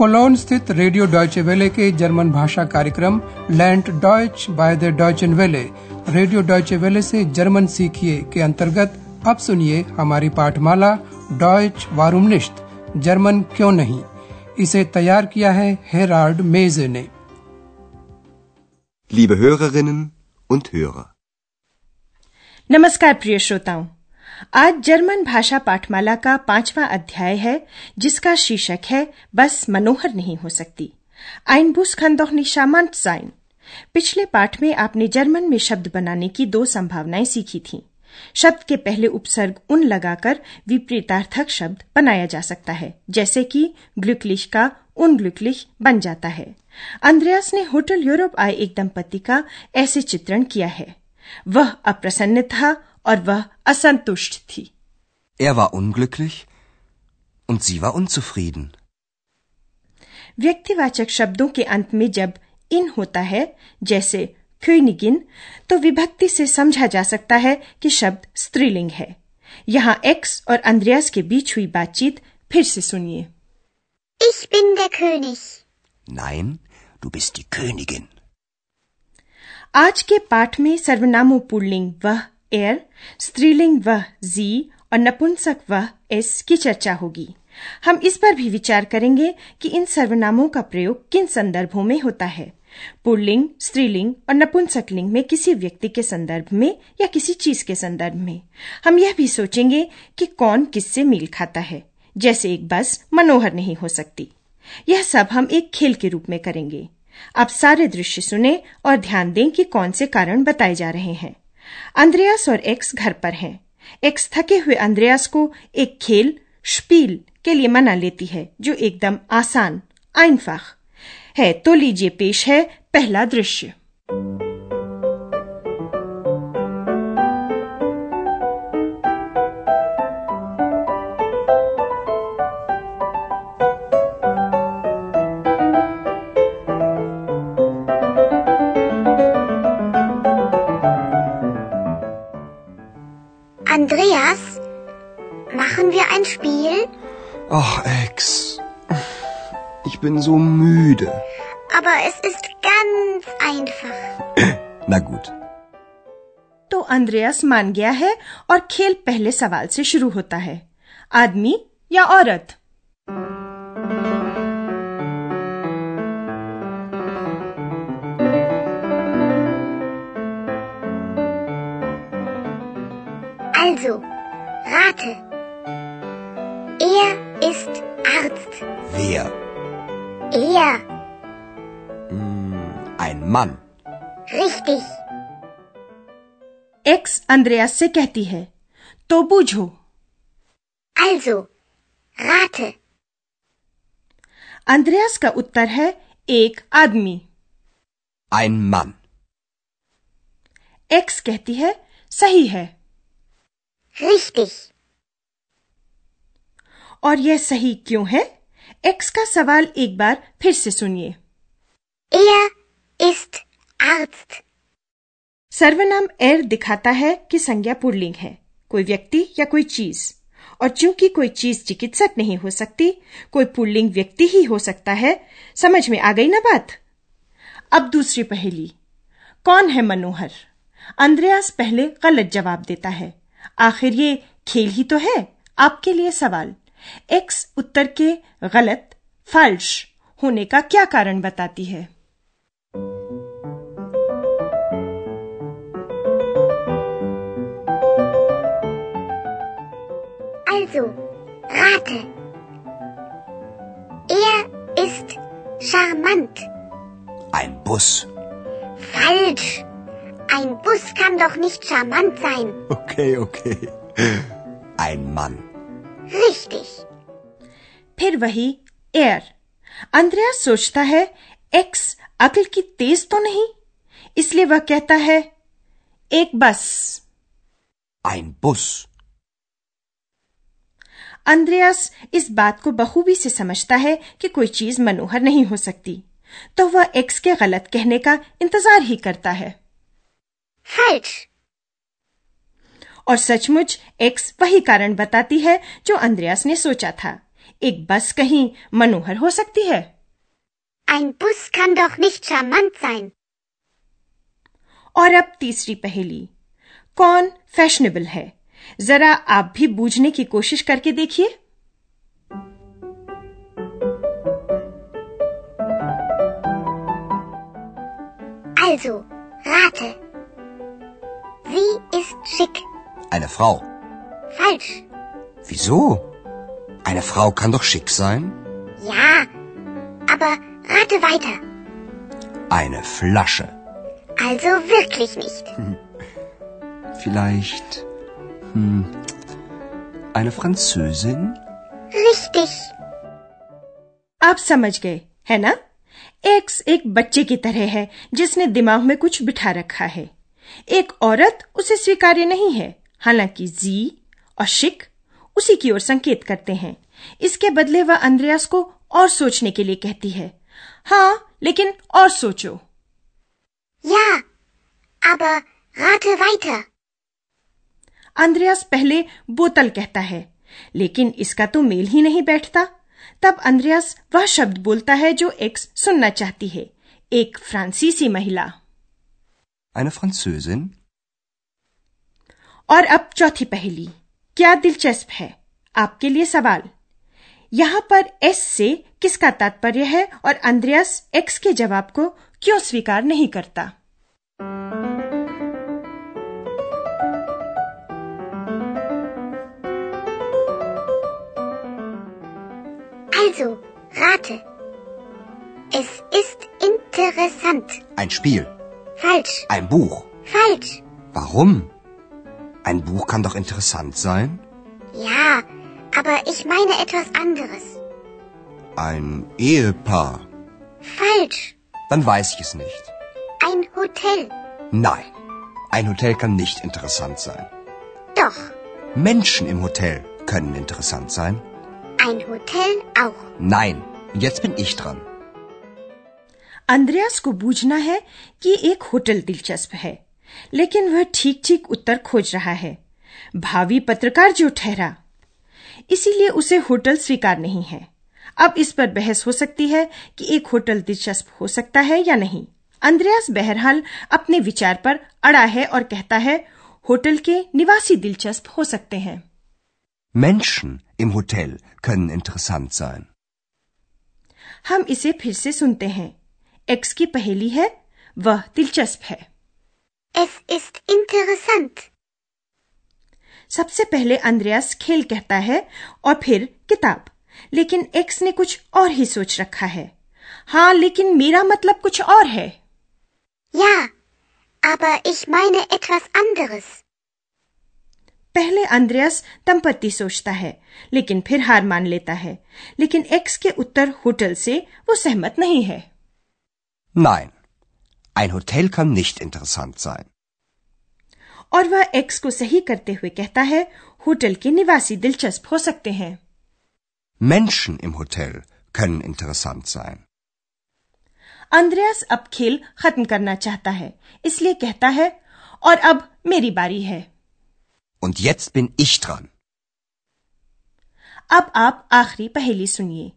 Colon स्थित radio Deutsche वेले के जर्मन भाषा कार्यक्रम लैंड डॉयच बाय द डॉयचन वेले। रेडियो डॉयचे वेले से जर्मन सीखिए के अंतर्गत अब सुनिए हमारी पाठमाला डॉयच वारूमनिश्त जर्मन क्यों नहीं? इसे तैयार किया है हेराल्ड मेजे ने। Liebe Hörerinnen und Hörer. नमस्कार प्रिय श्रोताओं। आज जर्मन भाषा पाठमाला का पांचवा अध्याय है, जिसका शीर्षक है, बस मनोहर नहीं हो सकती। आइन बुस खंदोह साइन पिछले पाठ में आपने जर्मन में शब्द बनाने की दो संभावनाएँ सीखी थीं। शब्द के पहले उपसर्ग उन लगाकर विपरीतार्थक शब्द बनाया जा सकता है, जैसे कि ग्लुकलिश का उन ग्लुकलिश बन जाता है। अंद्रयास ने होटल यूरोप आए एक दंपति का ऐसे चित्रण किया है। वह अप्रसन्न था और वह असंतुष्ट थी Er war unglücklich und sie war unzufrieden. व्यक्तिवाचक शब्दों के अंत में जब इन होता है जैसे क्यूनिगिन तो विभक्ति से समझा जा सकता है कि शब्द स्त्रीलिंग है यहाँ एक्स और अंद्रयास के बीच हुई बातचीत फिर से सुनिए Ich bin der König. Nein, du bist die Königin. आज के पाठ में सर्वनामों पुल्लिंग वह एर स्त्रीलिंग वह जी और नपुंसक वह एस की चर्चा होगी। हम इस पर भी विचार करेंगे कि इन सर्वनामों का प्रयोग किन संदर्भों में होता है। पुल्लिंग, स्त्रीलिंग और नपुंसकलिंग में किसी व्यक्ति के संदर्भ में या किसी चीज़ के संदर्भ में। हम यह भी सोचेंगे कि कौन किससे मेल खाता है, जैसे एक बस मनोहर नहीं हो सकती। यह सब हम एक खेल के रूप में करेंगे। अब सारे दृश्य सुने और ध्यान दें कि कौन से कारण बताए जा रहे हैं। अंद्रयास और एक्स घर पर हैं। एक्स थके हुए अंद्रयास को एक खेल शपील के लिए मना लेती है, जो एकदम आसान आइनफाख है। तो लीजिए पेश है पहला दृश्य। Ach, Ex. Ich bin so müde. Aber es ist ganz einfach. Na gut. तो अंद्रयास मान गया है और खेल पहले सवाल से शुरू होता है आदमी या औरत Also, rate. Er Arzt. Wer? Er. Hm, ein Mann. Richtig. X Andreas से कहती है तो बूझो Also, rate. अंद्रयास का उत्तर है एक आदमी Ein Mann. एक्स कहती है सही है Richtig. और यह सही क्यों है? एक्स का सवाल एक बार फिर से सुनिए। Ist Arzt. सर्वनाम एर दिखाता है कि संज्ञा पुरलिंग है कोई व्यक्ति या कोई चीज़। और चूँकि कोई चीज़ चिकित्सक नहीं हो सकती कोई पुल्लिंग व्यक्ति ही हो सकता है। समझ में आ गई ना बात? अब दूसरी पहेली। कौन है मनोहर? अंद्रयास पहले गलत जवाब देता है। आखिर ये खेल ही तो है। आपके लिए सवाल। एक्स उत्तर के गलत फाल्श होने का क्या कारण बताती है Also, rate. Er ist charmant. Ein Bus. Falsch. Ein Bus kann doch nicht charmant sein. Okay, okay. Ein Mann. Richtig. फिर वही एयर अंद्रया सोचता है एक्स अकल की तेज तो नहीं इसलिए वह कहता है एक बस Ein Bus. अंद्रयास इस बात को बखूबी से समझता है कि कोई चीज़ मनोहर नहीं हो सकती तो वह एक्स के गलत कहने का इंतज़ार ही करता है Falsch. और सचमुच एक्स वही कारण बताती है जो अंद्रयास ने सोचा था एक बस कहीं मनोहर हो सकती है Ein Bus kann doch nicht charmant sein. और अब तीसरी पहेली कौन फैशनेबल है जरा आप भी बूझने की कोशिश करके देखिए Also, rate. Sie ist schick. Eine Frau. Falsch. Wieso? Eine Frau kann doch schick sein. Ja, aber rate weiter. Eine Flasche. Also wirklich nicht. Vielleicht. Hm, eine Französin? Richtig. आप समझ गए है ना एक्स एक बच्चे की तरह है जिसने दिमाग में कुछ बिठा रखा है एक औरत उसे स्वीकार्य नहीं है हालाँकि जी और शिक उसी की ओर संकेत करते हैं। इसके बदले वह अंद्रयास को और सोचने के लिए कहती है। हाँ लेकिन और सोचो। aber rate weiter. अंद्रयास पहले बोतल कहता है लेकिन इसका तो मेल ही नहीं बैठता। तब अंद्रयास वह शब्द बोलता है जो एक्स सुनना चाहती है। एक फ्रांसीसी महिला। Eine Französin? और अब चौथी पहेली क्या दिलचस्प है आपके लिए सवाल यहाँ पर एस से किसका तात्पर्य है और अंद्रयास एक्स के जवाब को क्यों स्वीकार नहीं करता Also, rate. Es ist interessant. Ein Spiel. Falsch. Ein Buch. Falsch. Warum? Ein Buch kann doch interessant sein. Ja, aber ich meine etwas anderes. Ein Ehepaar. Falsch. Dann weiß ich es nicht. Ein Hotel. Nein. Ein Hotel kann nicht interessant sein. Doch. Menschen im Hotel können interessant sein. Ein Hotel auch. Nein. Und jetzt bin ich dran. अंद्रयास को बूझना है कि एक hotel दिलचस्प है लेकिन वह ठीक ठीक उत्तर खोज रहा है। भावी पत्रकार जो ठहरा। इसीलिए उसे होटल स्वीकार नहीं है। अब इस पर बहस हो सकती है कि एक होटल दिलचस्प हो सकता है या नहीं। अंद्रयास बहरहाल अपने विचार पर अड़ा है और कहता है होटल के निवासी दिलचस्प हो सकते हैं। Menschen im Hotel können interessant sein. हम इसे फिर से सुनते हैं। एक्स की पहेली है वह दिलचस्प है। Es ist interessant. सबसे पहले अंद्रयास खेल कहता है और फिर किताब लेकिन एक्स ने कुछ और ही सोच रखा है हाँ लेकिन मेरा मतलब कुछ और है Ja, aber ich meine etwas anderes. पहले अंद्रयास दंपति सोचता है लेकिन फिर हार मान लेता है लेकिन एक्स के उत्तर होटल से वो सहमत नहीं है Nein. Ein Hotel kann nicht interessant sein. और वह एक्स को सही करते हुए कहता है होटल के निवासी दिलचस्प हो सकते हैं Menschen im Hotel können interessant sein. अंद्रयास अब खेल खत्म करना चाहता है इसलिए कहता है और अब मेरी बारी है Und jetzt bin ich dran. अब आप आखिरी पहेली सुनिए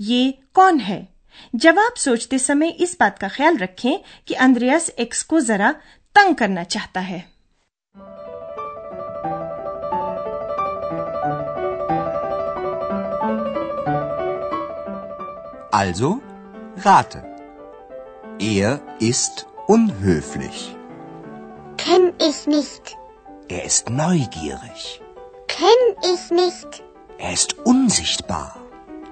ये कौन है जवाब सोचते समय इस बात का ख्याल रखें कि अंद्रयास एक्स को जरा तंग करना चाहता है Also, rate. Er ist unhöflich. Kenn ich nicht. Er ist neugierig. Kenn ich nicht. Er ist unsichtbar.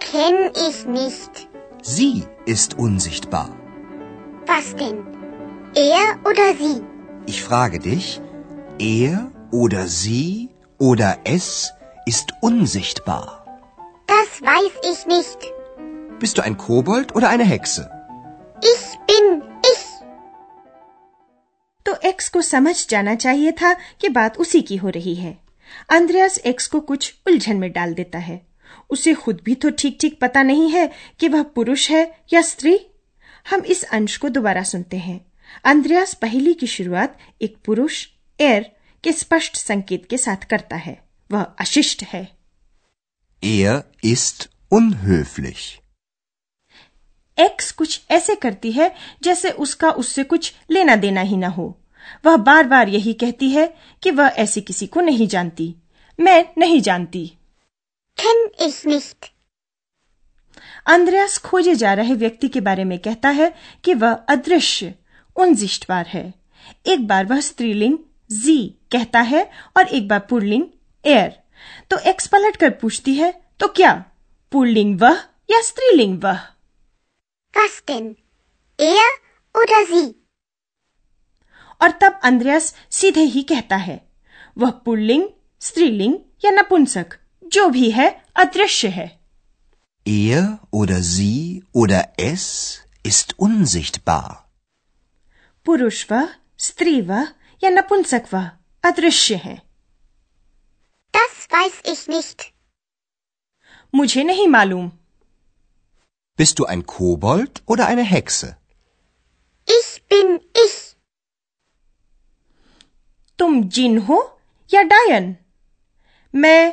Kenn ich nicht. Sie ist unsichtbar. Was denn? Er oder sie? Ich frage dich, er oder sie oder es ist unsichtbar. Das weiß ich nicht. Bist du ein Kobold oder eine Hexe? Ich bin ich. तो x को समझ जाना चाहिए था कि बात उसी की हो रही है अंद्रयास एक्स को कुछ उलझन में डाल देता है उसे खुद भी तो ठीक ठीक पता नहीं है कि वह पुरुष है या स्त्री। हम इस अंश को दोबारा सुनते हैं। अंद्रयास पहली की शुरुआत एक पुरुष एर के स्पष्ट संकेत के साथ करता है। वह अशिष्ट है। Er ist unhöflich. एक्स कुछ ऐसे करती है जैसे उसका उससे कुछ लेना देना ही ना हो। वह बार बार यही कहती है कि वह ऐसी किसी को नहीं जानती। मैं नहीं जानती। Kenn ich nicht. अंद्रयास खोजे जा रहे व्यक्ति के बारे में कहता है कि वह अदृश्य उनजिष्टवार है एक बार वह स्त्रीलिंग जी कहता है और एक बार पुल्लिंग एयर तो एक्स पलट कर पूछती है तो क्या पुल्लिंग वह या स्त्रीलिंग वह Was denn? Er oder sie? और तब अंद्रयास सीधे ही कहता है वह पुल्लिंग स्त्रीलिंग या नपुंसक जो भी है अदृश्य है Er oder sie oder es ist unsichtbar. पुरुष वह स्त्री वह या नपुंसक वह अदृश्य है Das weiß ich nicht. मुझे नहीं मालूम Bist du ein Kobold oder eine Hexe? Ich bin ich. तुम जिन हो या डायन मैं